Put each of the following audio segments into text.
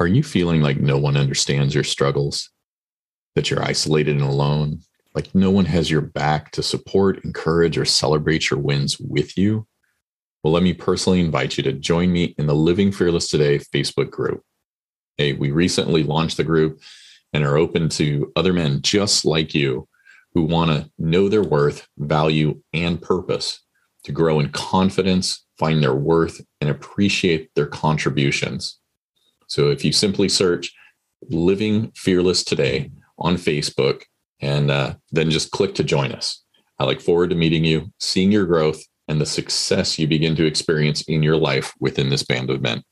Are you feeling like no one understands your struggles? That you're isolated and alone? Like no one has your back to support, encourage, or celebrate your wins with you? Well, let me personally invite you to join me in the Living Fearless Today Facebook group. Hey, we recently launched the group and are open to other men just like you who want to know their worth, value, and purpose to grow in confidence, find their worth, and appreciate their contributions. So if you simply search Living Fearless Today on Facebook and uh, then just click to join us. I look forward to meeting you, seeing your growth, and the success you begin to experience in your life within this band of men.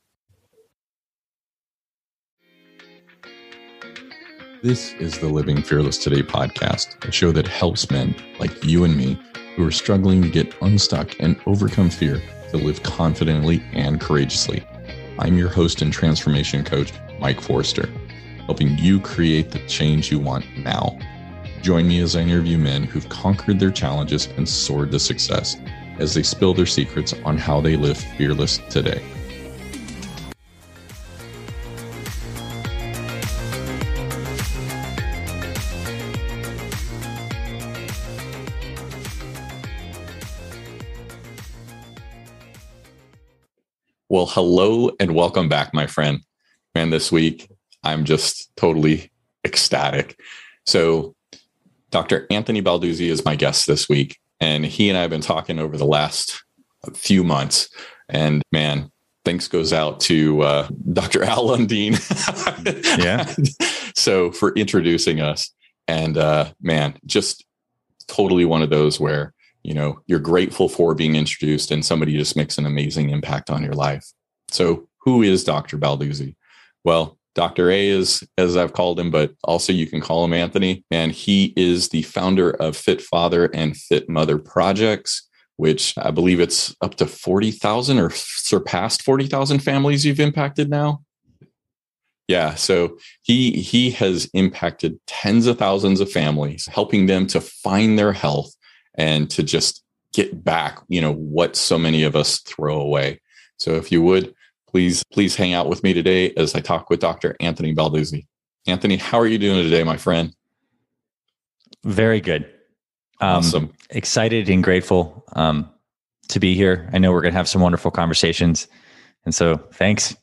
This is the Living Fearless Today podcast, a show that helps men like you and me who are struggling to get unstuck and overcome fear to live confidently and courageously. I'm your host and transformation coach, Mike Forster, helping you create the change you want now. Join me as I interview men who've conquered their challenges and soared to success as they spill their secrets on how they live fearless today. Hello and welcome back, my friend. Man, this week I'm just totally ecstatic. So, Dr. Anthony Balduzzi is my guest this week, and he and I have been talking over the last few months. And man, thanks goes out to uh, Dr. Al Lundeen. yeah. so, for introducing us. And uh, man, just totally one of those where you know you're grateful for being introduced and somebody just makes an amazing impact on your life so who is dr balduzzi? Well dr a is as i've called him but also you can call him anthony. And he is the founder of fit father and fit mother projects which i believe it's up to 40000 or surpassed 40000 families you've impacted now. Yeah, so he he has impacted tens of thousands of families, helping them to find their health and to just get back, you know, what so many of us throw away. So if you would, please, please hang out with me today as I talk with Dr. Anthony Balduzzi. Anthony, how are you doing today, my friend? Very good. Um, awesome. Excited and grateful um, to be here. I know we're going to have some wonderful conversations. And so thanks.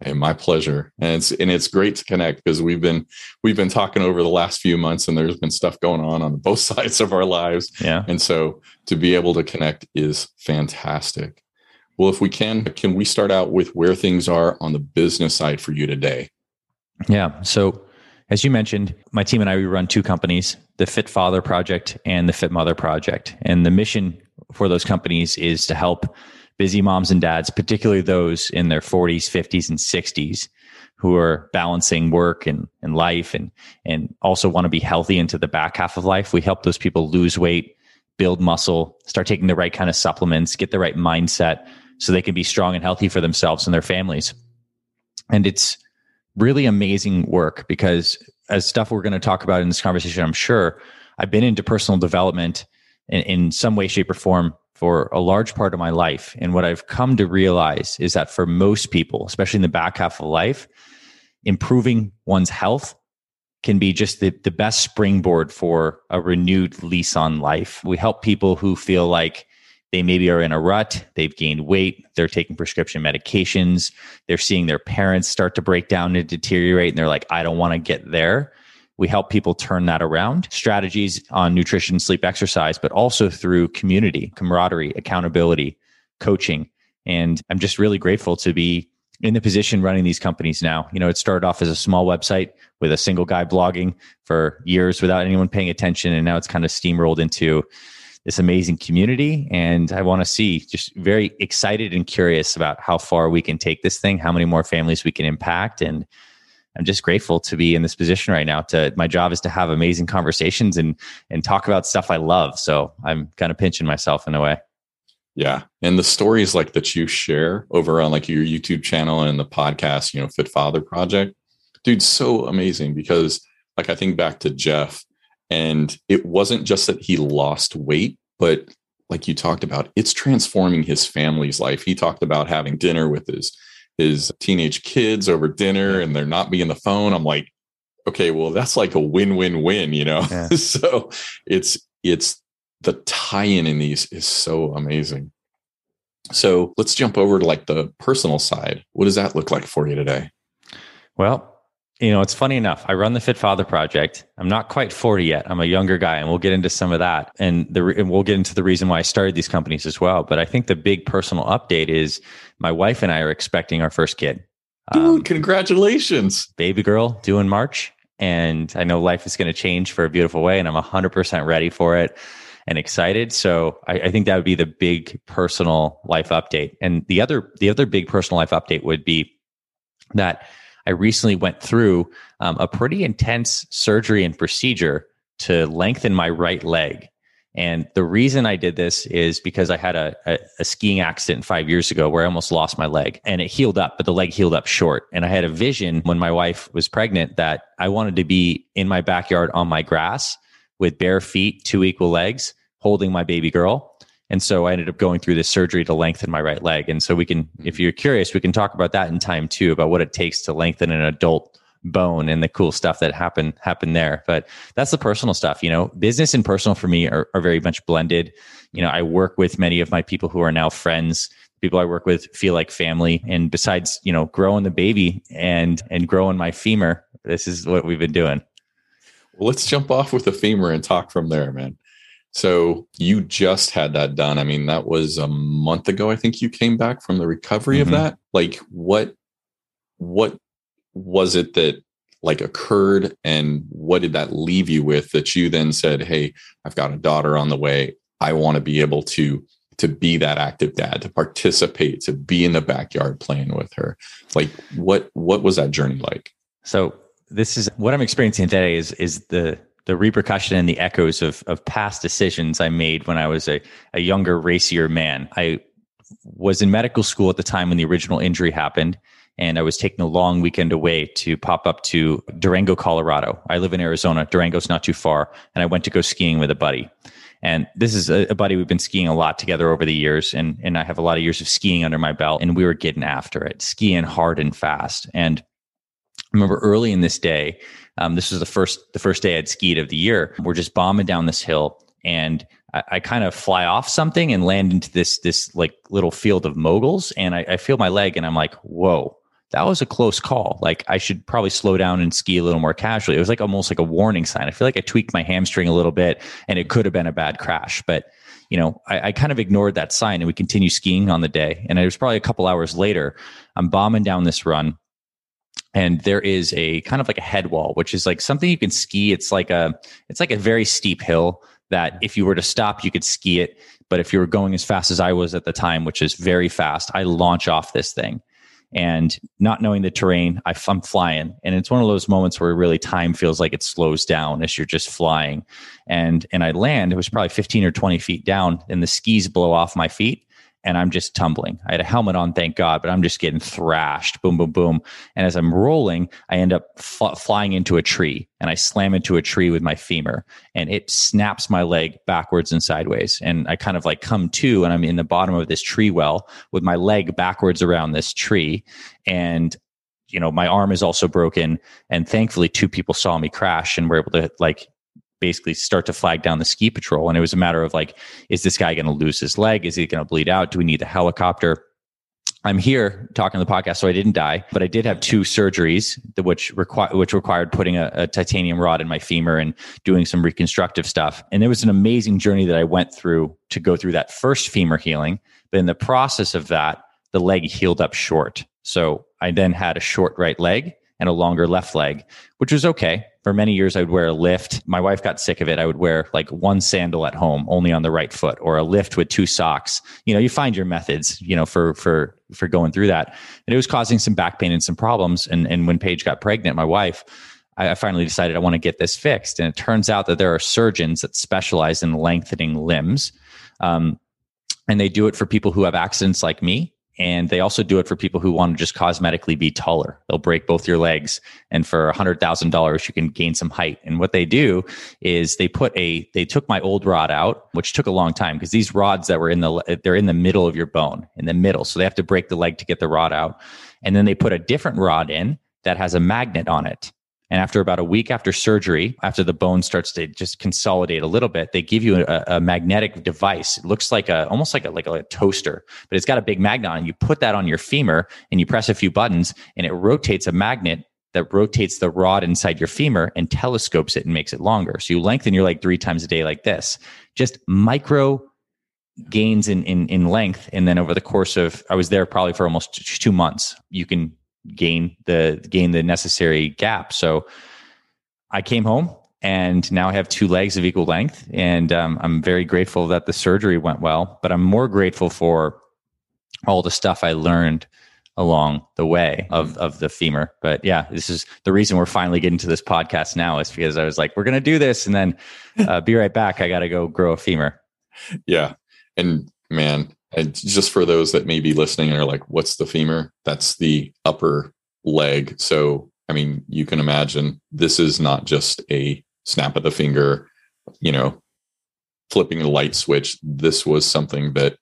Hey, my pleasure. And it's and it's great to connect because we've been we've been talking over the last few months and there's been stuff going on on both sides of our lives. Yeah. And so to be able to connect is fantastic. Well, if we can, can we start out with where things are on the business side for you today? Yeah. So as you mentioned, my team and I we run two companies, the Fit Father Project and the Fit Mother Project. And the mission for those companies is to help busy moms and dads, particularly those in their 40s, 50s, and 60s who are balancing work and, and life and, and also want to be healthy into the back half of life. We help those people lose weight, build muscle, start taking the right kind of supplements, get the right mindset so they can be strong and healthy for themselves and their families. And it's really amazing work because as stuff we're going to talk about in this conversation, I'm sure I've been into personal development in, in some way, shape, or form for a large part of my life. And what I've come to realize is that for most people, especially in the back half of life, improving one's health can be just the, the best springboard for a renewed lease on life. We help people who feel like they maybe are in a rut, they've gained weight, they're taking prescription medications, they're seeing their parents start to break down and deteriorate, and they're like, I don't want to get there. We help people turn that around. Strategies on nutrition, sleep, exercise, but also through community, camaraderie, accountability, coaching. And I'm just really grateful to be in the position running these companies now. You know, it started off as a small website with a single guy blogging for years without anyone paying attention. And now it's kind of steamrolled into this amazing community. And I want to see just very excited and curious about how far we can take this thing, how many more families we can impact. And I'm just grateful to be in this position right now. To my job is to have amazing conversations and and talk about stuff I love. So I'm kind of pinching myself in a way. Yeah. And the stories like that you share over on like your YouTube channel and the podcast, you know, Fit Father Project, dude, so amazing because like I think back to Jeff and it wasn't just that he lost weight, but like you talked about, it's transforming his family's life. He talked about having dinner with his his teenage kids over dinner and they're not being the phone. I'm like, okay, well, that's like a win-win-win, you know? Yeah. so it's it's the tie-in in these is so amazing. So let's jump over to like the personal side. What does that look like for you today? Well, you know, it's funny enough. I run the Fit Father Project. I'm not quite 40 yet. I'm a younger guy, and we'll get into some of that, and the and we'll get into the reason why I started these companies as well. But I think the big personal update is my wife and I are expecting our first kid. Dude, um, congratulations, baby girl, due in March, and I know life is going to change for a beautiful way, and I'm 100 percent ready for it and excited. So I, I think that would be the big personal life update. And the other the other big personal life update would be that I recently went through um, a pretty intense surgery and procedure to lengthen my right leg. And the reason I did this is because I had a, a, a, skiing accident five years ago where I almost lost my leg and it healed up, but the leg healed up short. And I had a vision when my wife was pregnant that I wanted to be in my backyard on my grass with bare feet, two equal legs, holding my baby girl. And so I ended up going through this surgery to lengthen my right leg. And so we can, if mm-hmm. you're curious, we can talk about that in time too, about what it takes to lengthen an adult bone and the cool stuff that happened happened there. But that's the personal stuff. You know, business and personal for me are, are very much blended. You know, I work with many of my people who are now friends. People I work with feel like family. And besides, you know, growing the baby and and growing my femur, this is what we've been doing. Well, let's jump off with the femur and talk from there, man. So you just had that done. I mean, that was a month ago. I think you came back from the recovery mm-hmm. of that. Like what what was it that like occurred and what did that leave you with that you then said, "Hey, I've got a daughter on the way. I want to be able to to be that active dad, to participate, to be in the backyard playing with her." Like what what was that journey like? So this is what I'm experiencing today is is the the repercussion and the echoes of of past decisions I made when I was a, a younger, racier man. I was in medical school at the time when the original injury happened, and I was taking a long weekend away to pop up to Durango, Colorado. I live in Arizona. Durango's not too far, and I went to go skiing with a buddy. And this is a, a, buddy we've been skiing a lot together over the years, and and I have a lot of years of skiing under my belt, and we were getting after it, skiing hard and fast. And I remember early in this day, um, this was the first the first day I'd skied of the year. We're just bombing down this hill, and I, I kind of fly off something and land into this this like little field of moguls, and I, I feel my leg, and I'm like, whoa. That was a close call. Like I should probably slow down and ski a little more casually. It was like almost like a warning sign. I feel like I tweaked my hamstring a little bit and it could have been a bad crash. But you know, I, I, kind of ignored that sign and we continued skiing on the day. And it was probably a couple hours later, I'm bombing down this run and there is a kind of like a head wall which is like something you can ski. It's like a it's like a very steep hill that if you were to stop you could ski it. But if you were going as fast as i was at the time which is very fast i launch off this thing. And not knowing the terrain I, i'm flying. And it's one of those moments where really time feels like it slows down as you're just flying. And and i land it was probably 15 or 20 feet down and the skis blow off my feet and I'm just tumbling. I had a helmet on, thank God, but I'm just getting thrashed, boom, boom, boom. And as I'm rolling, I end up f- flying into a tree and I slam into a tree with my femur and it snaps my leg backwards and sideways. And I kind of like come to and I'm in the bottom of this tree well with my leg backwards around this tree. And you know, my arm is also broken. And thankfully, two people saw me crash and were able to like basically start to flag down the ski patrol. And it was a matter of like, is this guy going to lose his leg? Is he going to bleed out? Do we need the helicopter? I'm here talking on the podcast, so I didn't die, but I did have two surgeries, which required which required putting a, a, titanium rod in my femur and doing some reconstructive stuff. And it was an amazing journey that I went through to go through that first femur healing. But in the process of that, the leg healed up short. So I then had a short right leg and a longer left leg, which was okay. For many years, I would wear a lift. My wife got sick of it. I would wear like one sandal at home, only on the right foot, or a lift with two socks. You know, you find your methods, you know, for for for going through that. And it was causing some back pain and some problems. And and when Paige got pregnant, my wife, I, finally decided I want to get this fixed. And it turns out that there are surgeons that specialize in lengthening limbs. Um, and they do it for people who have accidents like me and they also do it for people who want to just cosmetically be taller. They'll break both your legs, and for hundred thousand dollars, you can gain some height. And what they do is they put a they took my old rod out, which took a long time because these rods that were in the they're in the middle of your bone, in the middle, so they have to break the leg to get the rod out. And then they put a different rod in that has a magnet on it. And after about a week after surgery, after the bone starts to just consolidate a little bit, they give you a, a magnetic device. It looks like a almost like a like a toaster, but it's got a big magnet on. You put that on your femur and you press a few buttons, and it rotates a magnet that rotates the rod inside your femur and telescopes it and makes it longer. So you lengthen your leg three times a day like this. Just micro gains in, in in length and then over the course of i was there probably for almost two months you can gain the gain the necessary gap. So I came home and now I have two legs of equal length, and um, I'm very grateful that the surgery went well. But I'm more grateful for all the stuff I learned along the way of of the femur. But yeah, this is the reason we're finally getting to this podcast now is because I was like, we're going to do this, and then uh, be right back. I got to go grow a femur. Yeah, and man, and just for those that may be listening and are like, what's the femur? That's the upper leg. So, I mean, you can imagine this is not just a snap of the finger, you know, flipping the light switch. This was something that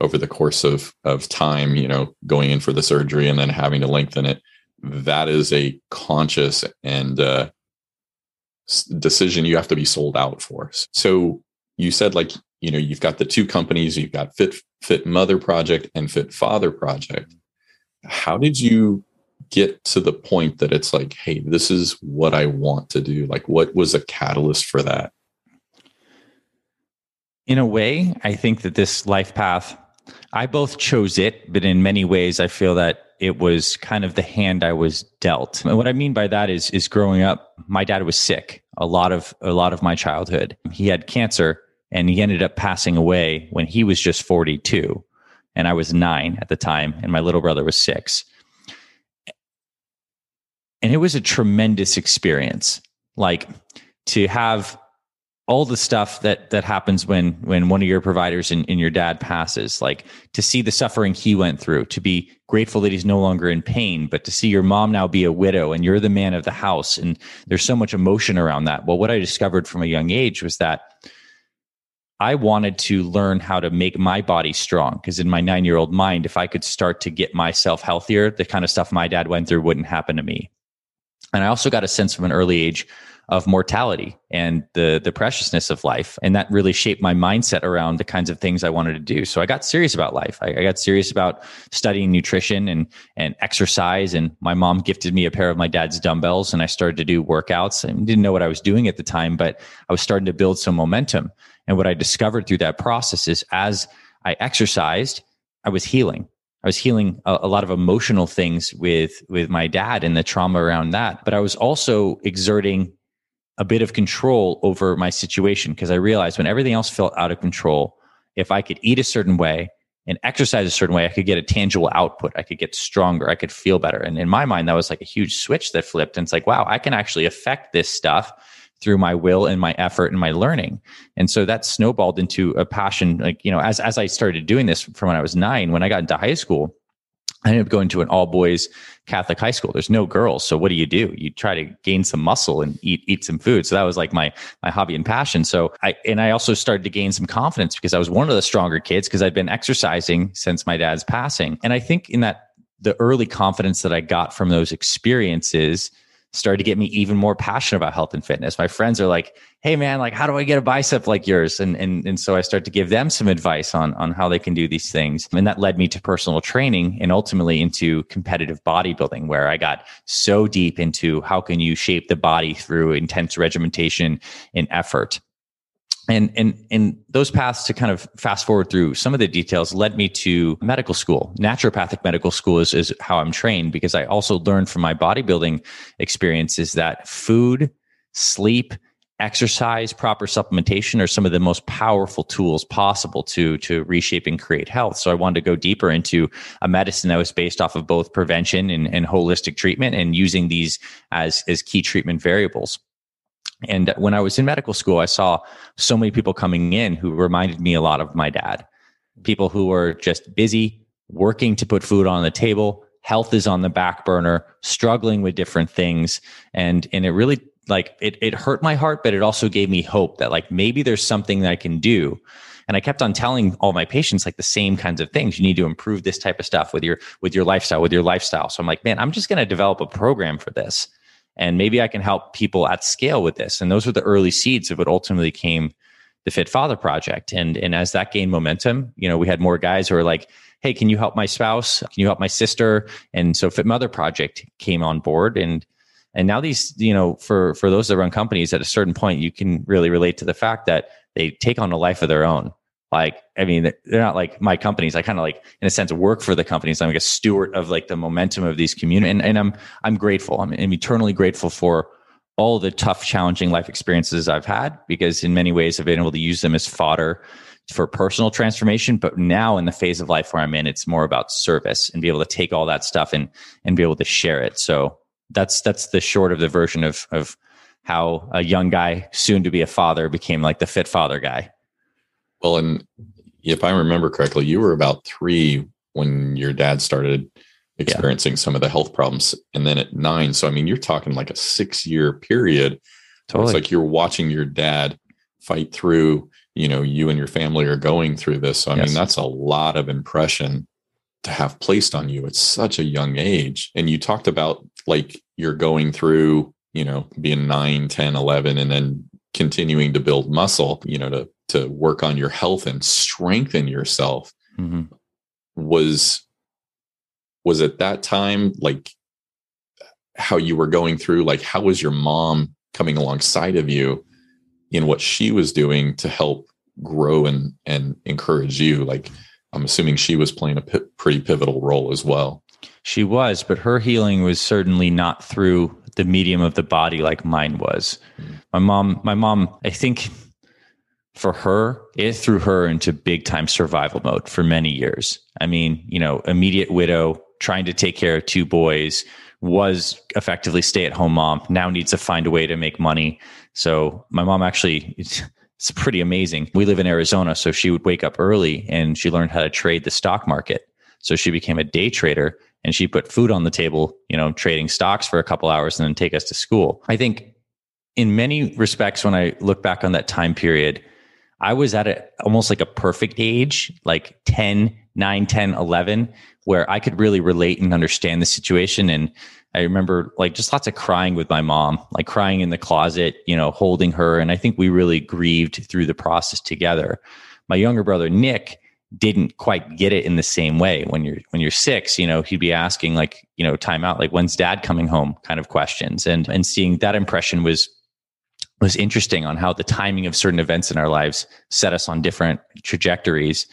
over the course of, of time, you know, going in for the surgery and then having to lengthen it, that is a conscious and uh, decision you have to be sold out for. So you said like you know you've got the two companies you've got fit fit mother project and fit father project. How did you get to the point that it's like hey this is what i want to do? Like what was a catalyst for that? In a way i think that this life path i both chose it but in many ways i feel that it was kind of the hand i was dealt. And what i mean by that is is growing up my dad was sick a lot of a lot of my childhood. He had cancer and he ended up passing away when he was just 42 and i was nine at the time and my little brother was six. And it was a tremendous experience. Like to have all the stuff that that happens when when one of your providers and, and your dad passes like to see the suffering he went through to be grateful that he's no longer in pain but to see your mom now be a widow and you're the man of the house and there's so much emotion around that. Well what i discovered from a young age was that I wanted to learn how to make my body strong because in my nine year old mind, if I could start to get myself healthier, the kind of stuff my dad went through wouldn't happen to me. And I also got a sense from an early age of mortality and the the preciousness of life and that really shaped my mindset around the kinds of things i wanted to do. So i got serious about life. I, I got serious about studying nutrition and and exercise and my mom gifted me a pair of my dad's dumbbells and i started to do workouts. And didn't know what i was doing at the time but i was starting to build some momentum and what I discovered through that process is as I exercised, I was healing. I was healing a, a, lot of emotional things with with my dad and the trauma around that. But I was also exerting a bit of control over my situation because I realized when everything else felt out of control, if I could eat a certain way and exercise a certain way, I could get a tangible output. I could get stronger. I could feel better. And in my mind, that was like a huge switch that flipped. And it's like, wow, I can actually affect this stuff through my will and my effort and my learning. And so that snowballed into a passion. Like, you know, as, as I started doing this from when I was nine, when I got into high school, I ended up going to an all boys Catholic high school. There's no girls. So what do you do? You try to gain some muscle and eat, eat some food. So that was like my, my hobby and passion. So I, and I also started to gain some confidence because I was one of the stronger kids because I'd been exercising since my dad's passing. And I think in that, the early confidence that I got from those experiences started to get me even more passionate about health and fitness. My friends are like, "Hey man, like how do I get a bicep like yours?" And and and so I start to give them some advice on on how they can do these things. And that led me to personal training and ultimately into competitive bodybuilding where I got so deep into how can you shape the body through intense regimentation and effort and and and those paths to kind of fast forward through some of the details led me to medical school. Naturopathic medical school is, is how i'm trained because i also learned from my bodybuilding experiences that food sleep exercise proper supplementation are some of the most powerful tools possible to to reshape and create health. So i wanted to go deeper into a medicine that was based off of both prevention and, and holistic treatment and using these as as key treatment variables and when I was in medical school, I saw so many people coming in who reminded me a lot of my dad. People who were just busy working to put food on the table. Health is on the back burner, struggling with different things. And, and it really like it, it hurt my heart, but it also gave me hope that like maybe there's something that I can do and I kept on telling all my patients like the same kinds of things. You need to improve this type of stuff with your with your lifestyle, with your lifestyle. So I'm like, man, I'm just to develop a program for this, and maybe I can help people at scale with this. And those were the early seeds of what ultimately came the Fit Father Project. And and as that gained momentum, you know, we had more guys who were like, hey, can you help my spouse? Can you help my sister? And so Fit Mother Project came on board and and now these, you know, for for those that run companies, at a certain point, you can really relate to the fact that they take on a life of their own. Like, I mean, they're not like my companies. I kind of like, in a sense, work for the companies. I'm like a steward of like the momentum of these community, and, and I'm I'm grateful. I'm, I'm eternally grateful for all the tough, challenging life experiences I've had because in many ways I've been able to use them as fodder for personal transformation. But now in the phase of life where I'm in, it's more about service and be able to take all that stuff and and be able to share it. So that's that's the short of the version of of how a young guy soon to be a father became like the fit father guy well and if i remember correctly you were about three when your dad started experiencing yeah. some of the health problems and then at nine so i mean you're talking like a six year period totally. it's like you're watching your dad fight through you know you and your family are going through this so i yes. mean that's a lot of impression to have placed on you at such a young age and you talked about like you're going through you know being 9 10 11 and then continuing to build muscle you know to to work on your health and strengthen yourself mm-hmm. was was at that time like how you were going through like how was your mom coming alongside of you in what she was doing to help grow and and encourage you like i'm assuming she was playing a p- pretty pivotal role as well she was, but her healing was certainly not through the medium of the body like mine was. My mom, my mom, I think for her, it threw her into big time survival mode for many years. I mean, you know, immediate widow, trying to take care of two boys, was effectively stay at home mom, now needs to find a way to make money. So my mom actually, it's, it's pretty amazing. We live in Arizona, so she would wake up early and she learned how to trade the stock market. So she became a day trader and she put food on the table, you know, trading stocks for a couple hours and then take us to school. I think in many respects, when I look back on that time period, I was at a, almost like a perfect age, like 10, 9, 10, 11, where I could really relate and understand the situation. And I remember like just lots of crying with my mom, like crying in the closet, you know, holding her. And I think we really grieved through the process together. My younger brother, Nick, didn't quite get it in the same way. When you're when you're six you know he'd be asking like you know time out like when's dad coming home? kind of questions. And and seeing that impression was was interesting on how the timing of certain events in our lives set us on different trajectories.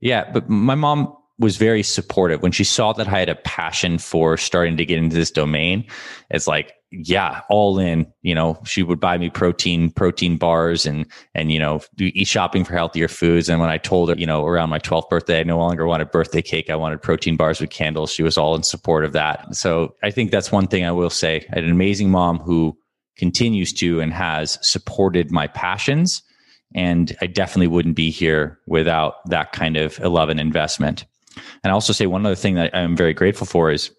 Yeah but my mom was very supportive when she saw that I had a passion for starting to get into this domain. It's like, yeah, all in. You know, she would buy me protein protein bars and and you know do eat shopping for healthier foods. And when I told her, you know, around my 12th birthday, I no longer wanted birthday cake. I wanted protein bars with candles. She was all in support of that. So I think that's one thing I will say. I had an amazing mom who continues to and has supported my passions. And I definitely wouldn't be here without that kind of love and investment. And I also say one other thing that I'm very grateful for is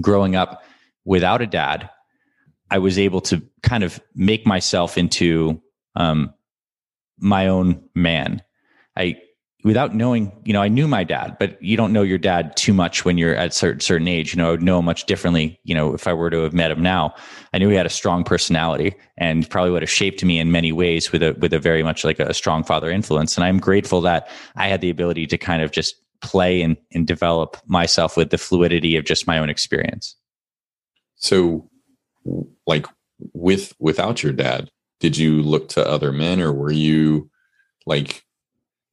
growing up without a dad, I was able to kind of make myself into um, my own man. I without knowing, you know, I knew my dad, but you don't know your dad too much when you're at certain certain age. You know, I would know much differently. You know, if I were to have met him now, I knew he had a strong personality and probably would have shaped me in many ways with a with a very much like a strong father influence. And I'm grateful that I had the ability to kind of just play and, and develop myself with the fluidity of just my own experience. So, like with without your dad, did you look to other men, or were you like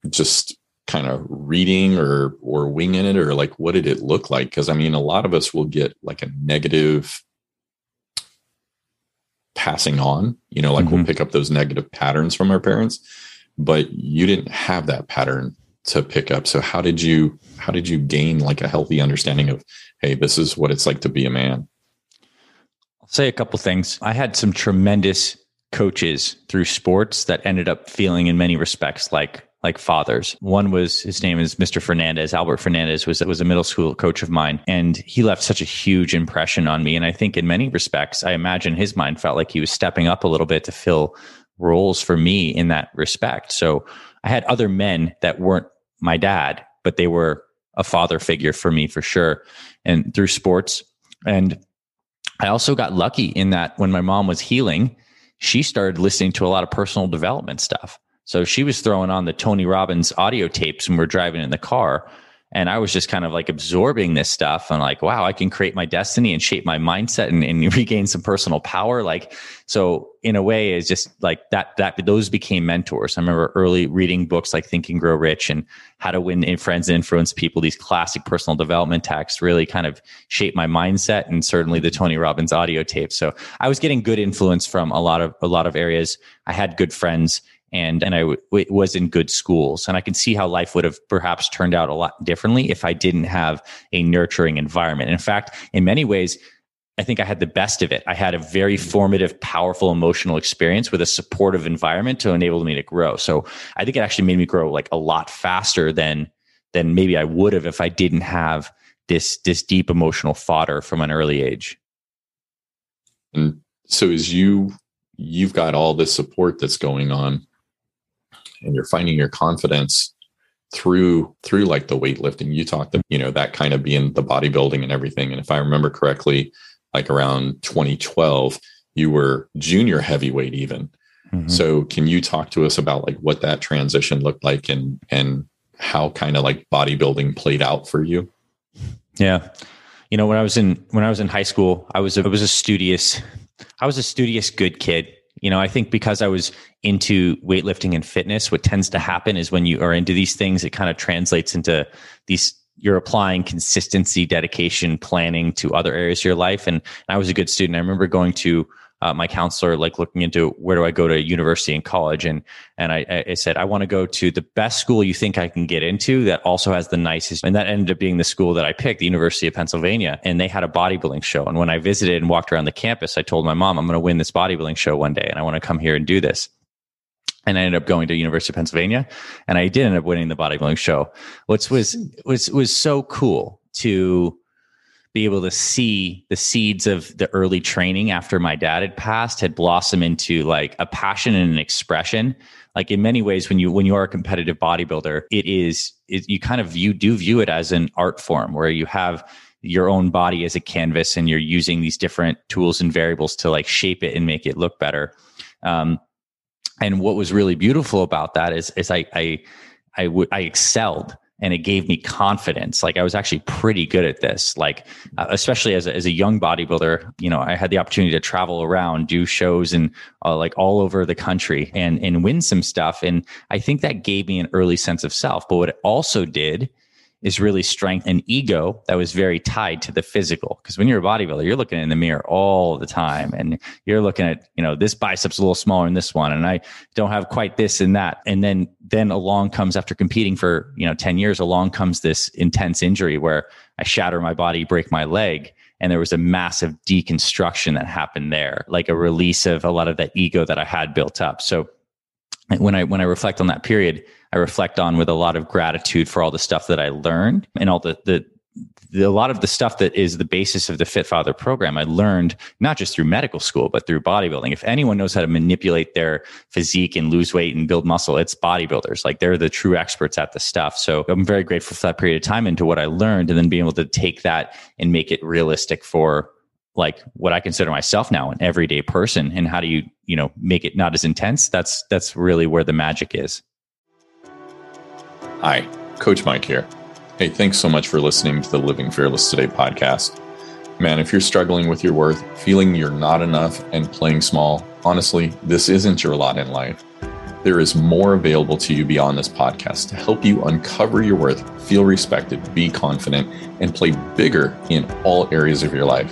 just kind of reading or or winging it, or like what did it look like? Because I mean, a lot of us will get like a negative passing on. You know, like mm-hmm. we'll pick up those negative patterns from our parents, but you didn't have that pattern to pick up so how did you how did you gain like a healthy understanding of hey this is what it's like to be a man i'll say a couple things i had some tremendous coaches through sports that ended up feeling in many respects like like fathers. One was his name is Mr. Fernandez. Albert Fernandez was was a middle school coach of mine, and he left such a huge impression on me. And I think in many respects, I imagine his mind felt like he was stepping up a little bit to fill roles for me in that respect. So I had other men that weren't my dad, but they were a father figure for me for sure. And through sports. And I also got lucky in that when my mom was healing, she started listening to a lot of personal development stuff. So she was throwing on the Tony Robbins audio tapes when we we're driving in the car. And I was just kind of like absorbing this stuff and like, wow, I can create my destiny and shape my mindset and, and regain some personal power. Like, so in a way, it's just like that, that those became mentors. I remember early reading books like Think and Grow Rich and How to Win in Friends and Influence People. These classic personal development texts really kind of shaped my mindset and certainly the Tony Robbins audio tapes. So I was getting good influence from a lot of, a lot of areas. I had good friends and and I w- was in good schools. And I can see how life would have perhaps turned out a lot differently if I didn't have a nurturing environment. in fact, in many ways, I think I had the best of it. I had a very formative, powerful emotional experience with a supportive environment to enable me to grow. So I think it actually made me grow like a lot faster than than maybe I would have if I didn't have this this deep emotional fodder from an early age. And so as you you've got all this support that's going on and you're finding your confidence through through like the weightlifting. You talked about you know that kind of being the bodybuilding and everything. And if i remember correctly like around 2012 you were junior heavyweight even. Mm-hmm. so can you talk to us about like what that transition looked like and and how kind of like bodybuilding played out for you? Yeah. You know when i was in when i was in high school i was a, I was a studious i was a studious good kid you know, I think because I was into weightlifting and fitness, what tends to happen is when you are into these things, it kind of translates into these you're applying consistency, dedication, planning to other areas of your life. And, and I was a good student. I remember going to uh, my counselor like looking into where do I go to university and college, and and I, I said I want to go to the best school you think I can get into that also has the nicest, and that ended up being the school that I picked, the University of Pennsylvania, and they had a bodybuilding show. And when I visited and walked around the campus, I told my mom I'm going to win this bodybuilding show one day, and I want to come here and do this and I ended up going to University of Pennsylvania, and I did end up winning the bodybuilding show, which was was was so cool to be able to see the seeds of the early training after my dad had passed had blossomed into like a passion and an expression. Like in many ways when you when you are a competitive bodybuilder it is it, you kind of you do view it as an art form where you have your own body as a canvas and you're using these different tools and variables to like shape it and make it look better. Um, and what was really beautiful about that is is i i I, w- I excelled and it gave me confidence. Like I was actually pretty good at this. Like uh, especially as a, as a young bodybuilder, you know, I had the opportunity to travel around, do shows and uh, like all over the country and and win some stuff. And I think that gave me an early sense of self. But what it also did is really strength and ego that was very tied to the physical. Because when you're a bodybuilder, you're looking in the mirror all the time and you're looking at, you know, this bicep's a little smaller than this one. And I don't have quite this and that. And then, then along comes after competing for, you know, 10 years, along comes this intense injury where I shatter my body, break my leg. And there was a massive deconstruction that happened there, like a release of a lot of that ego that I had built up. So when I, when I reflect on that period, I reflect on with a lot of gratitude for all the stuff that I learned and all the, the, the, a lot of the stuff that is the basis of the Fit Father program, I learned not just through medical school, but through bodybuilding. If anyone knows how to manipulate their physique and lose weight and build muscle, it's bodybuilders. Like they're the true experts at the stuff. So I'm very grateful for that period of time and to what I learned and then being able to take that and make it realistic for like what I consider myself now an everyday person. And how do you, you know, make it not as intense? That's, that's really where the magic is. Hi, Coach Mike here. Hey, thanks so much for listening to the Living Fearless Today podcast. Man, if you're struggling with your worth, feeling you're not enough, and playing small, honestly, this isn't your lot in life. There is more available to you beyond this podcast to help you uncover your worth, feel respected, be confident, and play bigger in all areas of your life.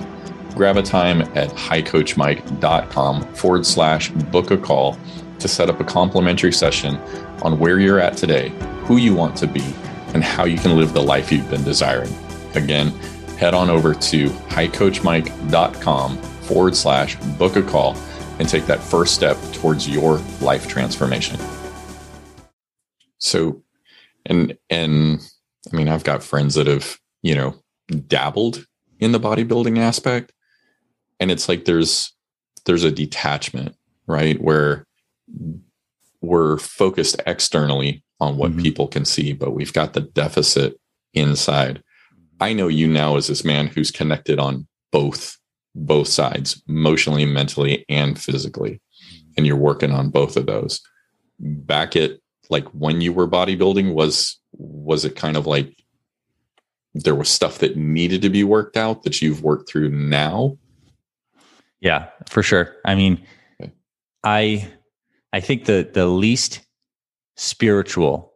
Grab a time at highcoachmike.com forward slash book a call to set up a complimentary session on where you're at today, who you want to be, and how you can live the life you've been desiring. Again, head on over to highcoachmike.com forward slash book a call and take that first step towards your life transformation. So, and, and I mean, I've got friends that have, you know, dabbled in the bodybuilding aspect. And it's like there's, there's a detachment, right? Where we're focused externally on what Mhm. people can see, but we've got the deficit inside. I know you now as this man who's connected on both both sides, emotionally, mentally, and physically. And you're working on both of those. Back at like when you were bodybuilding, was was it kind of like there was stuff that needed to be worked out that you've worked through now? Yeah, for sure. I mean, Okay. I I think the the least spiritual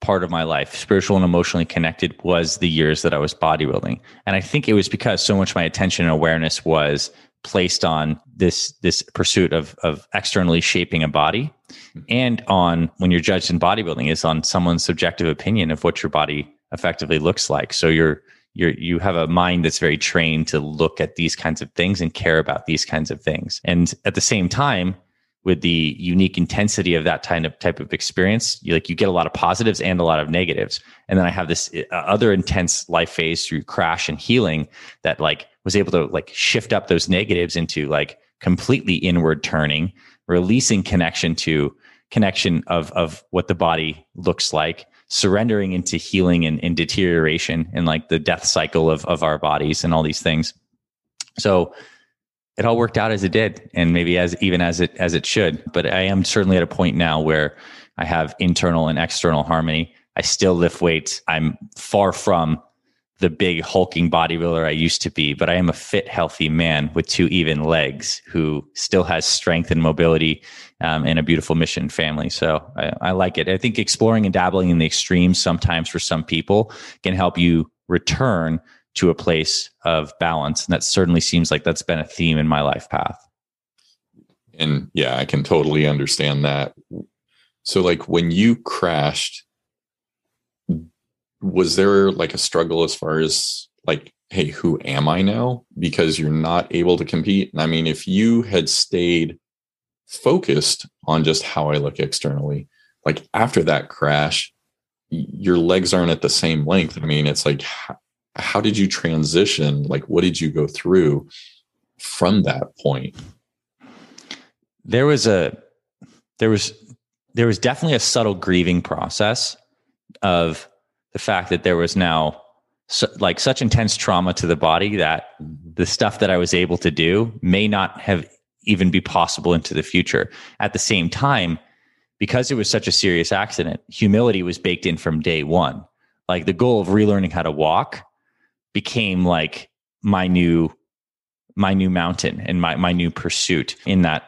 part of my life, spiritual and emotionally connected, was the years that I was bodybuilding. And I think it was because so much of my attention and awareness was placed on this this pursuit of of externally shaping a body hmm. and on when you're judged in bodybuilding is on someone's subjective opinion of what your body effectively looks like. So you're you're you have a mind that's very trained to look at these kinds of things and care about these kinds of things. And at the same time, with the unique intensity of that kind of type of experience, you like you get a lot of positives and a lot of negatives. And then I have this uh, other intense life phase through crash and healing that like was able to like shift up those negatives into like completely inward turning, releasing connection to connection of of what the body looks like surrendering into healing and, and deterioration and like the death cycle of of our bodies and all these things. So it all worked out as it did and maybe as even as it as it should but i am certainly at a point now where i have internal and external harmony. I still lift weights. I'm far from the big hulking bodybuilder I used to be, but I am a fit, healthy man with two even legs who still has strength and mobility um, and a beautiful mission family. So I, I like it. I think exploring and dabbling in the extremes sometimes for some people can help you return to a place of balance. And that certainly seems like that's been a theme in my life path. And yeah, I can totally understand that. So, like when you crashed, was there like a struggle as far as like, hey, who am I now? Because you're not able to compete. And I mean, if you had stayed focused on just how I look externally, like after that crash, your legs aren't at the same length. I mean, it's like, how, how did you transition? Like, what did you go through from that point? There was a, there was, there was definitely a subtle grieving process of the fact that there was now so, like such intense trauma to the body that mm-hmm. the stuff that I was able to do may not have even be possible into the future. At the same time, because it was such a serious accident, humility was baked in from day one. Like the goal of relearning how to walk became like my new my new mountain and my my new pursuit in that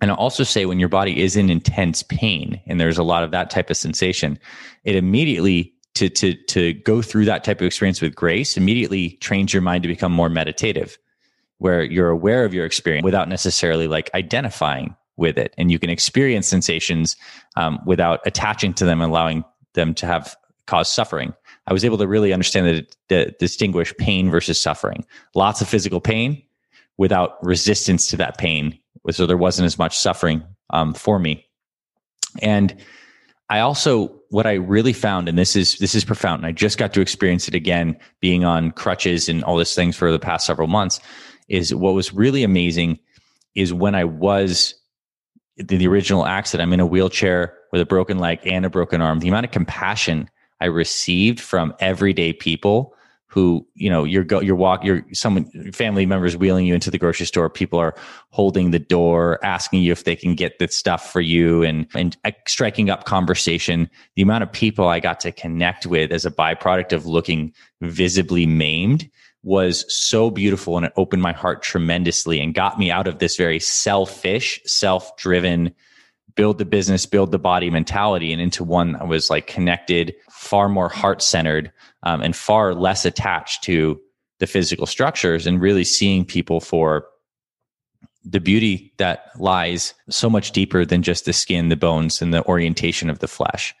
and I'll also say when your body is in intense pain and there's a lot of that type of sensation, it immediately to to to go through that type of experience with grace immediately trains your mind to become more meditative, where you're aware of your experience without necessarily like identifying with it, and you can experience sensations um, without attaching to them, and allowing them to have cause suffering. I was able to really understand that, distinguish pain versus suffering. Lots of physical pain without resistance to that pain so there wasn't as much suffering um, for me and i also what i really found and this is this is profound and i just got to experience it again being on crutches and all these things for the past several months is what was really amazing is when i was the, the original accident i'm in a wheelchair with a broken leg and a broken arm the amount of compassion i received from everyday people who you know you're go you're walk you're someone family members wheeling you into the grocery store. People are holding the door asking you if they can get the stuff for you and and uh, striking up conversation. The amount of people i got to connect with as a byproduct of looking visibly maimed was so beautiful and it opened my heart tremendously and got me out of this very selfish self-driven build the business build the body mentality and into one that was like connected far more heart-centered um, and far less attached to the physical structures and really seeing people for the beauty that lies so much deeper than just the skin, the bones, and the orientation of the flesh.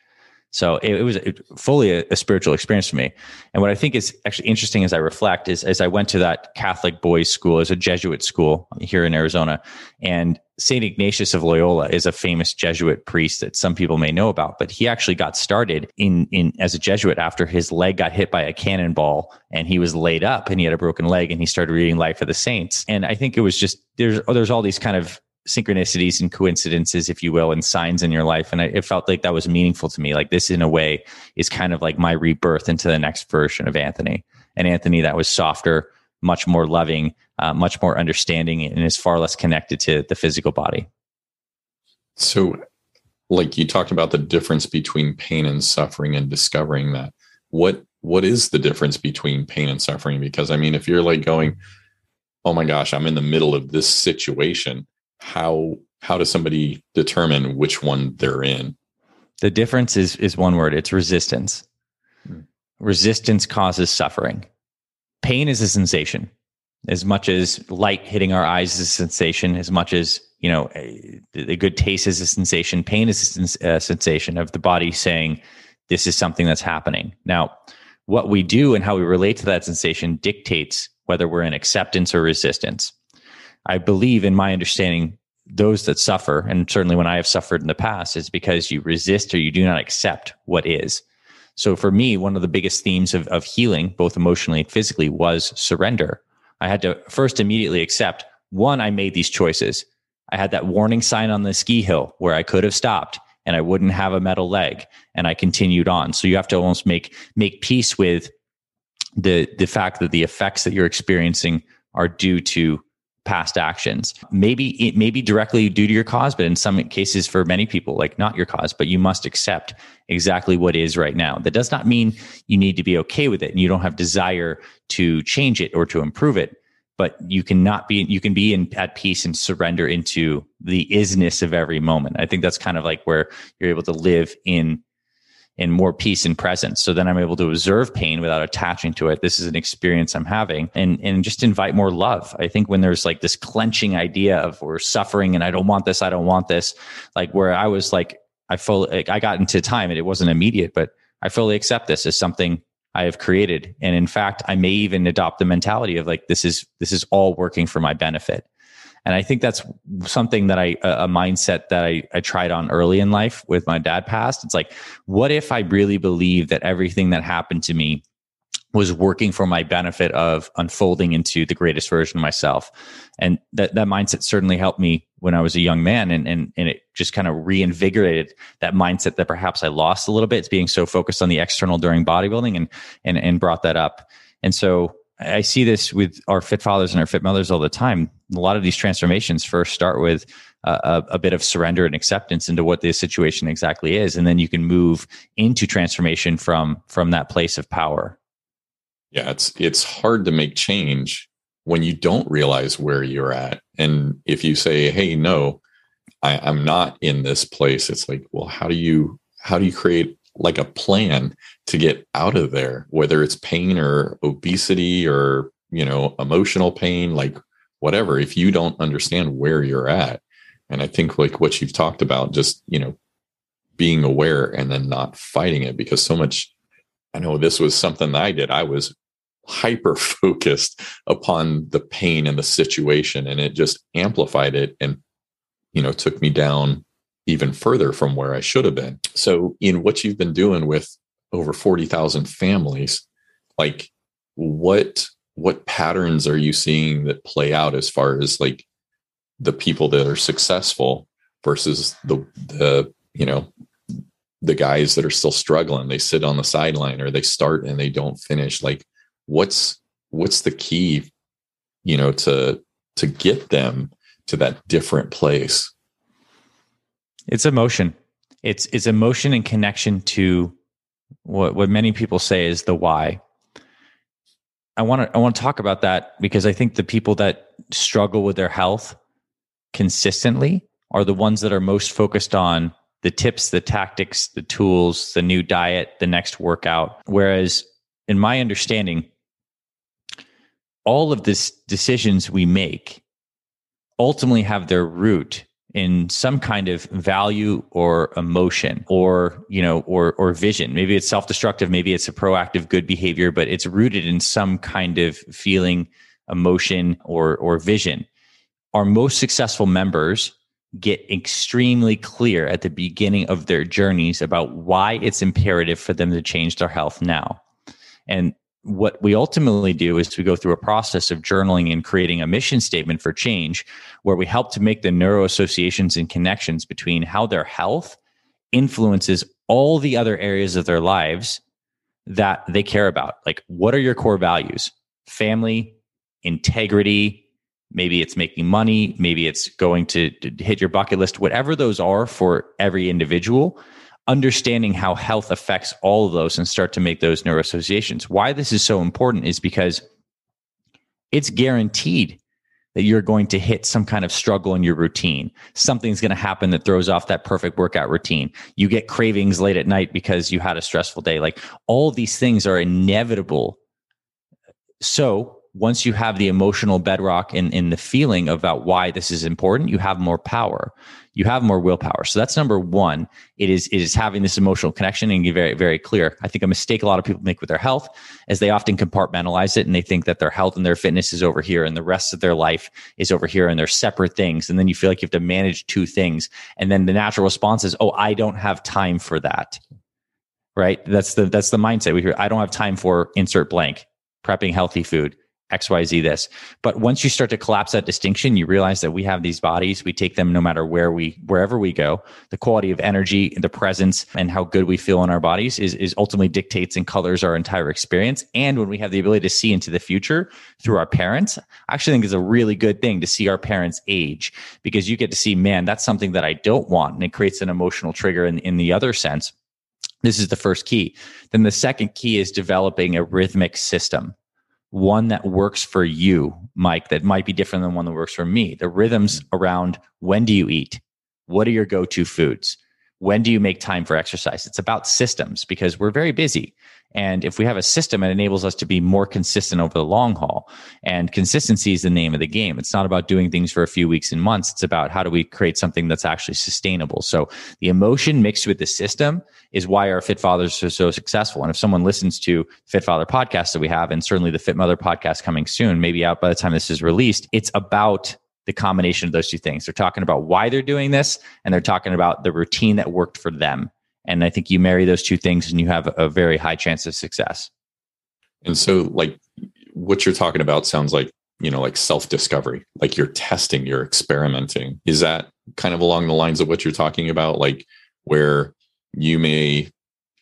So it, it was fully a, a, spiritual experience for me. And what I think is actually interesting as I reflect is as I went to that Catholic boys' school, as a Jesuit school here in Arizona, and St. Ignatius of Loyola is a famous Jesuit priest that some people may know about, but he actually got started in, in as a Jesuit after his leg got hit by a cannonball and he was laid up and he had a broken leg and he started reading Life of the Saints. And I think it was just there's there's all these kind of synchronicities and coincidences, if you will, and signs in your life. And I, it felt like that was meaningful to me. Like this, in a way, is kind of like my rebirth into the next version of Anthony. And Anthony that was softer, much more loving, uh, much more understanding, and is far less connected to the physical body. So, like you talked about the difference between pain and suffering and discovering that. What what is the difference between pain and suffering? Because I mean, if you're like going, oh my gosh, I'm in the middle of this situation, how how does somebody determine which one they're in? The difference is is one word. It's resistance. Hmm. Resistance causes suffering. Pain is a sensation. As much as light hitting our eyes is a sensation, as much as you know, a, a good taste is a sensation. Pain is a sensation of the body saying, "This is something that's happening." Now, what we do and how we relate to that sensation dictates whether we're in acceptance or resistance. I believe, in my understanding, those that suffer, and certainly when I have suffered in the past, is because you resist or you do not accept what is. So for me, one of the biggest themes of, of healing, both emotionally and physically, was surrender. I had to first immediately accept one, I made these choices. I had that warning sign on the ski hill where I could have stopped and I wouldn't have a metal leg and I continued on. So you have to almost make make peace with the the fact that the effects that you're experiencing are due to past actions. Maybe it may be directly due to your cause, but in some cases for many people, like not your cause, but you must accept exactly what is right now. That does not mean you need to be okay with it and you don't have desire to change it or to improve it. But you cannot be you can be in at peace and surrender into the isness of every moment. I think that's kind of like where you're able to live in and more peace and presence. So then I'm able to observe pain without attaching to it. This is an experience I'm having and, and just invite more love. I think when there's like this clenching idea of we're suffering and I don't want this, I don't want this, like where I was like, I fully, like I got into time and it wasn't immediate, but I fully accept this as something I have created. And in fact, I may even adopt the mentality of like, this is, this is all working for my benefit. And I think that's something that I, a mindset that I, I tried on early in life with my dad passed. It's like, what if I really believe that everything that happened to me was working for my benefit of unfolding into the greatest version of myself. And that, that mindset certainly helped me when I was a young man. And, and, and it just kind of reinvigorated that mindset that perhaps I lost a little bit. Being so focused on the external during bodybuilding and, and, and brought that up. And so I see this with our fit fathers and our fit mothers all the time. A lot of these transformations first start with a, a, bit of surrender and acceptance into what the situation exactly is, and then you can move into transformation from from that place of power. Yeah, it's it's hard to make change when you don't realize where you're at, and if you say, "Hey, no, I, I'm not in this place," it's like, well, how do you how do you create like a plan to get out of there, whether it's pain or obesity or, you know, emotional pain, like whatever, if you don't understand where you're at. And I think like what you've talked about, just, you know, being aware and then not fighting it because so much, I know this was something that I did. I was hyper focused upon the pain and the situation and it just amplified it and, you know, took me down even further from where I should have been. So, in what you've been doing with over 40,000 families, like what what patterns are you seeing that play out as far as like the people that are successful versus the the you know the guys that are still struggling? They sit on the sideline or they start and they don't finish. Like what's what's the key you know to to get them to that different place it's emotion. It's it's emotion and connection to what what many people say is the why. I want to I want to talk about that because I think the people that struggle with their health consistently are the ones that are most focused on the tips, the tactics, the tools, the new diet, the next workout. Whereas in my understanding, all of these decisions we make ultimately have their root in some kind of value or emotion or you know or or vision. Maybe it's self-destructive maybe it's a proactive good behavior but it's rooted in some kind of feeling emotion or or vision. Our most successful members get extremely clear at the beginning of their journeys about why it's imperative for them to change their health now. And what we ultimately do is we go through a process of journaling and creating a mission statement for change where we help to make the neuro associations and connections between how their health influences all the other areas of their lives that they care about. Like, what are your core values? Family, integrity, maybe it's making money, maybe it's going to, to hit your bucket list, whatever those are for every individual understanding how health affects all of those and start to make those neuroassociations. Why this is so important is because it's guaranteed that you're going to hit some kind of struggle in your routine. Something's going to happen that throws off that perfect workout routine. You get cravings late at night because you had a stressful day. Like all these things are inevitable. So once you have the emotional bedrock and, in the feeling about why this is important, you have more power. You have more willpower. So that's number one. It is it is having this emotional connection and get very, very clear. I think a mistake a lot of people make with their health is they often compartmentalize it and they think that their health and their fitness is over here and the rest of their life is over here and they're separate things. And then you feel like you have to manage two things. And then the natural response is, oh, I don't have time for that. Right. That's the that's the mindset we hear. I don't have time for insert blank, prepping healthy food XYZ this. But once you start to collapse that distinction, you realize that we have these bodies. We take them no matter where we, wherever we go. The quality of energy, the presence, and how good we feel in our bodies is, is ultimately dictates and colors our entire experience. And when we have the ability to see into the future through our parents, I actually think is a really good thing to see our parents age because you get to see, man, that's something that I don't want. And it creates an emotional trigger in, in the other sense. This is the first key. Then the second key is developing a rhythmic system one that works for you, Mike, that might be different than one that works for me. The rhythms mm-hmm. around when do you eat? What are your go to foods? When do you make time for exercise? It's about systems because we're very busy. And if we have a system, it enables us to be more consistent over the long haul. And consistency is the name of the game. It's not about doing things for a few weeks and months. It's about how do we create something that's actually sustainable. So the emotion mixed with the system is why our Fit Fathers are so successful. And if someone listens to Fit Father podcast that we have, and certainly the Fit Mother podcast coming soon, maybe out by the time this is released, it's about the combination of those two things. They're talking about why they're doing this and they're talking about the routine that worked for them. And I think you marry those two things and you have a very high chance of success. And so, like, what you're talking about sounds like, you know, like self discovery, like you're testing, you're experimenting. Is that kind of along the lines of what you're talking about? Like, where you may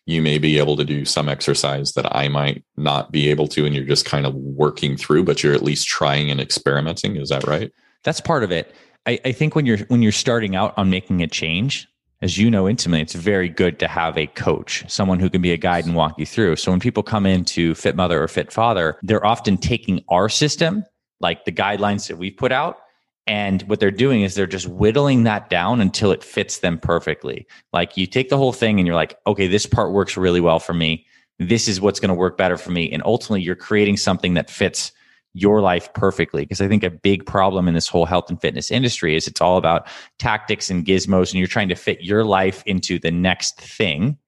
you may be able to do some exercise that I might not be able to, and you're just kind of working through, but you're at least trying and experimenting. Is that right? That's part of it. I, I think when you're when you're starting out on making a change, as you know intimately, it's very good to have a coach, someone who can be a guide and walk you through. So when people come into Fit Mother or Fit Father, they're often taking our system, like the guidelines that we've put out, and what they're doing is they're just whittling that down until it fits them perfectly. Like you take the whole thing and you're like, okay, this part works really well for me. This is what's going to work better for me. And ultimately, you're creating something that fits your life perfectly. Because I think a big problem in this whole health and fitness industry is it's all about tactics and gizmos, and you're trying to fit your life into the next thing.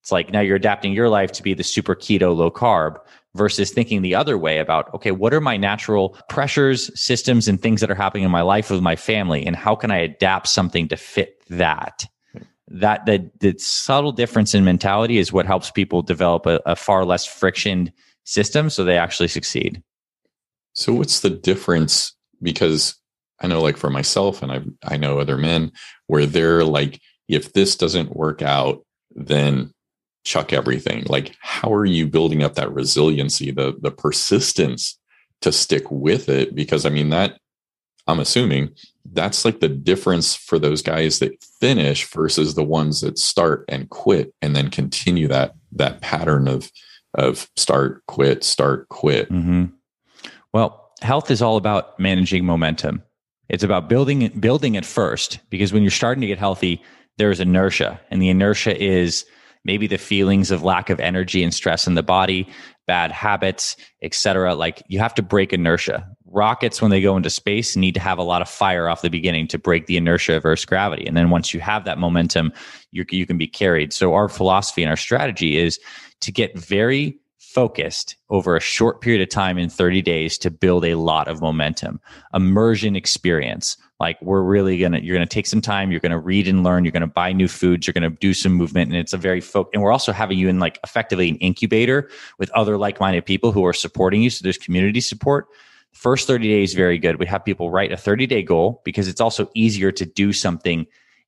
It's like now you're adapting your life to be the super keto low carb versus thinking the other way about, okay, what are my natural pressures, systems, and things that are happening in my life with my family? And how can I adapt something to fit that? That the, the subtle difference in mentality is what helps people develop a, a far less friction system so they actually succeed. So what's the difference? Because I know like for myself and I I know other men where they're like, if this doesn't work out, then chuck everything. Like, how are you building up that resiliency, the the persistence to stick with it? Because I mean that I'm assuming that's like the difference for those guys that finish versus the ones that start and quit and then continue that that pattern of of start quit start quit mm-hmm. Well, health is all about managing momentum. It's about building building it first because when you're starting to get healthy, there's inertia, and the inertia is maybe the feelings of lack of energy and stress in the body, bad habits, etc. Like you have to break inertia. Rockets, when they go into space, need to have a lot of fire off the beginning to break the inertia of Earth's gravity. And then once you have that momentum, you, you can be carried. So our philosophy and our strategy is to get very focused over a short period of time in 30 days to build a lot of momentum. Immersion experience. Like we're really gonna, you're gonna take some time, you're gonna read and learn, you're gonna buy new foods, you're gonna do some movement, and it's a very focused. And we're also having you in like effectively an incubator with other like-minded people who are supporting you. So there's community support. First 30 days, very good. We have people write a 30 day goal because it's also easier to do something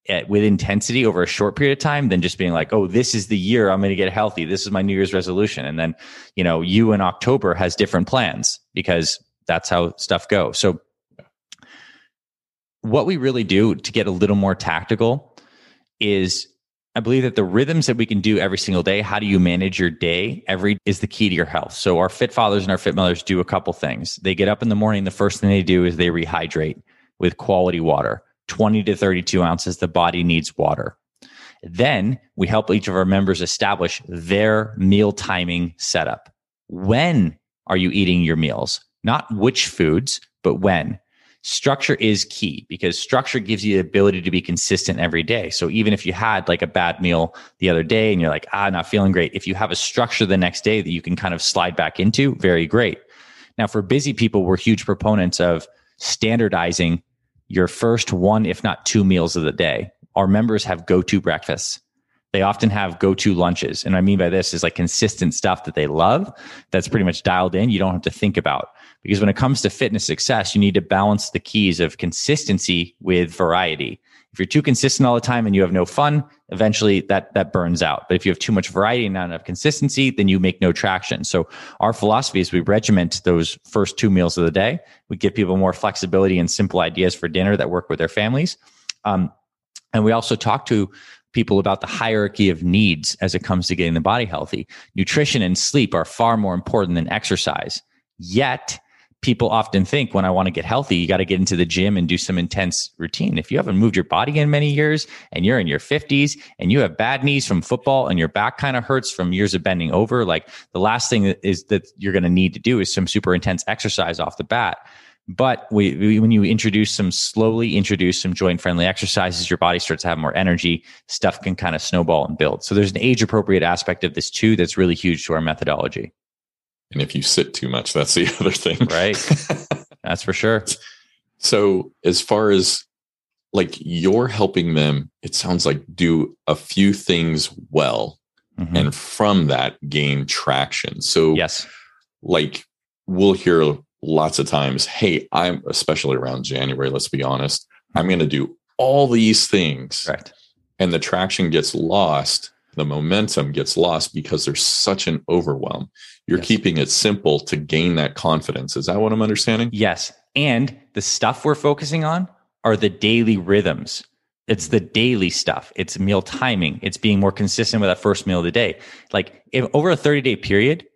at, with intensity over a short period of time than just being like, oh, this is the year I'm going to get healthy. This is my New Year's resolution. And then, you know, you in October has different plans because that's how stuff goes. So, what we really do to get a little more tactical is I believe that the rhythms that we can do every single day, how do you manage your day every is the key to your health. So our fit fathers and our fit mothers do a couple things. They get up in the morning, the first thing they do is they rehydrate with quality water. 20 to 32 ounces, the body needs water. Then we help each of our members establish their meal timing setup. When are you eating your meals? Not which foods, but when. Structure is key because structure gives you the ability to be consistent every day. So even if you had like a bad meal the other day and you're like, ah, not feeling great, if you have a structure the next day that you can kind of slide back into, very great. Now, for busy people, we're huge proponents of standardizing your first one, if not two meals of the day. Our members have go to breakfasts. They often have go to lunches. And I mean by this is like consistent stuff that they love that's pretty much dialed in. You don't have to think about. Because when it comes to fitness success, you need to balance the keys of consistency with variety. If you're too consistent all the time and you have no fun, eventually that that burns out. But if you have too much variety and not enough consistency, then you make no traction. So our philosophy is we regiment those first two meals of the day. We give people more flexibility and simple ideas for dinner that work with their families. Um, and we also talk to people about the hierarchy of needs as it comes to getting the body healthy. Nutrition and sleep are far more important than exercise. Yet people often think when I want to get healthy, you got to get into the gym and do some intense routine. If you haven't moved your body in many years and you're in your 50s and you have bad knees from football and your back kind of hurts from years of bending over, like the last thing is that you're going to need to do is some super intense exercise off the bat. But we, we, when you introduce some slowly introduce some joint friendly exercises, your body starts to have more energy. Stuff can kind of snowball and build. So there's an age appropriate aspect of this too that's really huge to our methodology. And if you sit too much, that's the other thing. Right. that's for sure. So, as far as like you're helping them, it sounds like do a few things well mm-hmm. and from that gain traction. So, yes, like we'll hear lots of times, hey, I'm especially around January, let's be honest, I'm going to do all these things. Right. And the traction gets lost, the momentum gets lost because there's such an overwhelm. You're yes. keeping it simple to gain that confidence. Is that what I'm understanding? Yes. And the stuff we're focusing on are the daily rhythms. It's the daily stuff. It's meal timing. It's being more consistent with that first meal of the day. Like if over a 30 day period,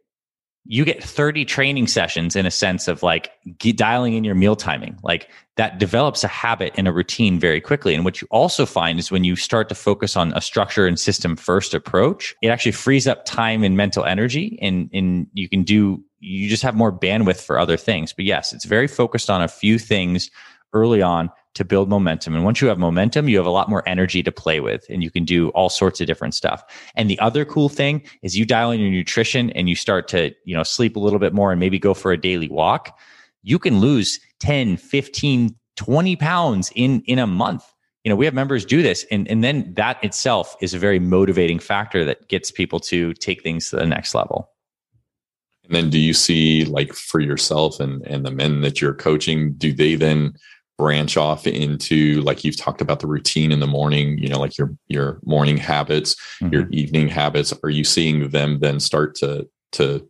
you get 30 training sessions in a sense of like dialing in your meal timing. Like that develops a habit and a routine very quickly. And what you also find is when you start to focus on a structure and system first approach, it actually frees up time and mental energy and, and you can do, you just have more bandwidth for other things. But yes, it's very focused on a few things early on to build momentum. And once you have momentum, you have a lot more energy to play with and you can do all sorts of different stuff. And the other cool thing is you dial in your nutrition and you start to, you know, sleep a little bit more and maybe go for a daily walk. You can lose 10, 15, 20 pounds in, in a month. You know, we have members do this and, and then that itself is a very motivating factor that gets people to take things to the next level. And then do you see like for yourself and, and the men that you're coaching, do they then branch off into like you've talked about the routine in the morning you know like your your morning habits mm-hmm. your evening habits. Are you seeing them then start to to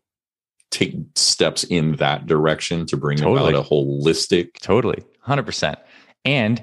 take steps in that direction to bring totally. about a holistic totally. 100% and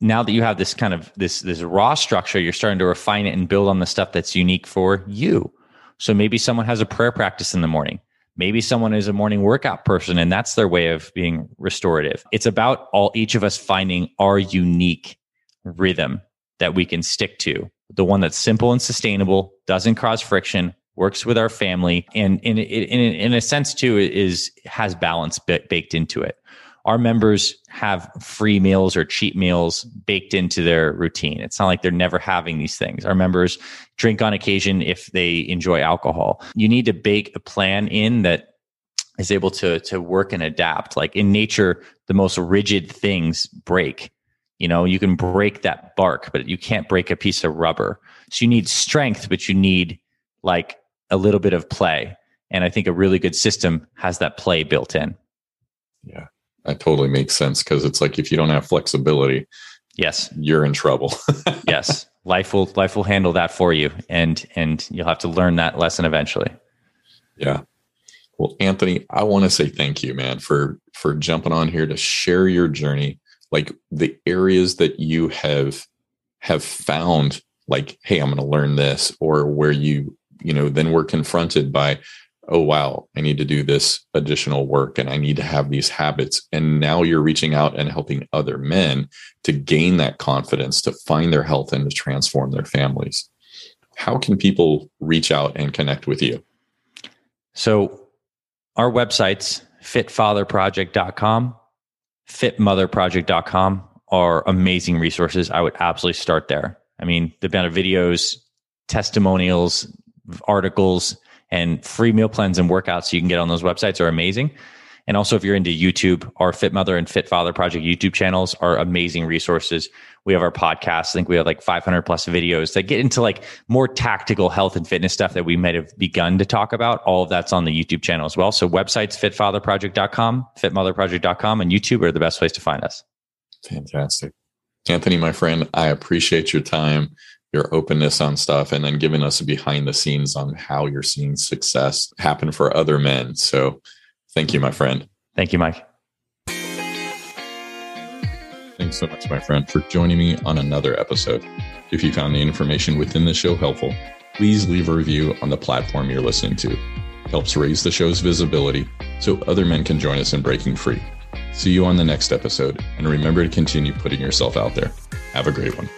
now that you have this kind of this this raw structure you're starting to refine it and build on the stuff that's unique for you. So maybe someone has a prayer practice in the morning Maybe someone is a morning workout person and that's their way of being restorative. It's about all each of us finding our unique rhythm that we can stick to. The one that's simple and sustainable, doesn't cause friction, works with our family, and in in, in a sense too is has balance baked into it. Our members have free meals or cheap meals baked into their routine. It's not like they're never having these things. Our members drink on occasion if they enjoy alcohol. You need to bake a plan in that is able to to work and adapt. Like in nature, the most rigid things break. You know, you can break that bark, but you can't break a piece of rubber. So you need strength, but you need like a little bit of play. And I think a really good system has that play built in. Yeah, that totally makes sense because it's like if you don't have flexibility, yes, you're in trouble. yes, life will life will handle that for you, and and you'll have to learn that lesson eventually. Yeah. Well, Anthony, I want to say thank you, man, for for jumping on here to share your journey, like the areas that you have have found like hey i'm going to learn this or where you you know then we're confronted by oh wow i need to do this additional work and i need to have these habits. And now you're reaching out and helping other men to gain that confidence to find their health and to transform their families. How can people reach out and connect with you? So our websites fitfatherproject.com fitmotherproject.com are amazing resources. I would absolutely start there. I mean the amount of videos testimonials articles and free meal plans and workouts you can get on those websites are amazing. And also, if you're into YouTube, our Fit Mother and Fit Father Project YouTube channels are amazing resources. We have our podcast. I think we have like 500 plus videos that get into like more tactical health and fitness stuff that we might have begun to talk about. All of that's on the YouTube channel as well. So websites, fitfatherproject.com, fitmotherproject.com, and YouTube are the best place to find us. Fantastic. Anthony, my friend, I appreciate your time your openness on stuff and then giving us a behind the scenes on how you're seeing success happen for other men. So thank you, my friend. Thank you, Mike. Thanks so much, my friend, for joining me on another episode. If you found the information within the show helpful, please leave a review on the platform you're listening to. It helps raise the show's visibility so other men can join us in breaking free. See you on the next episode, and remember to continue putting yourself out there. Have a great one.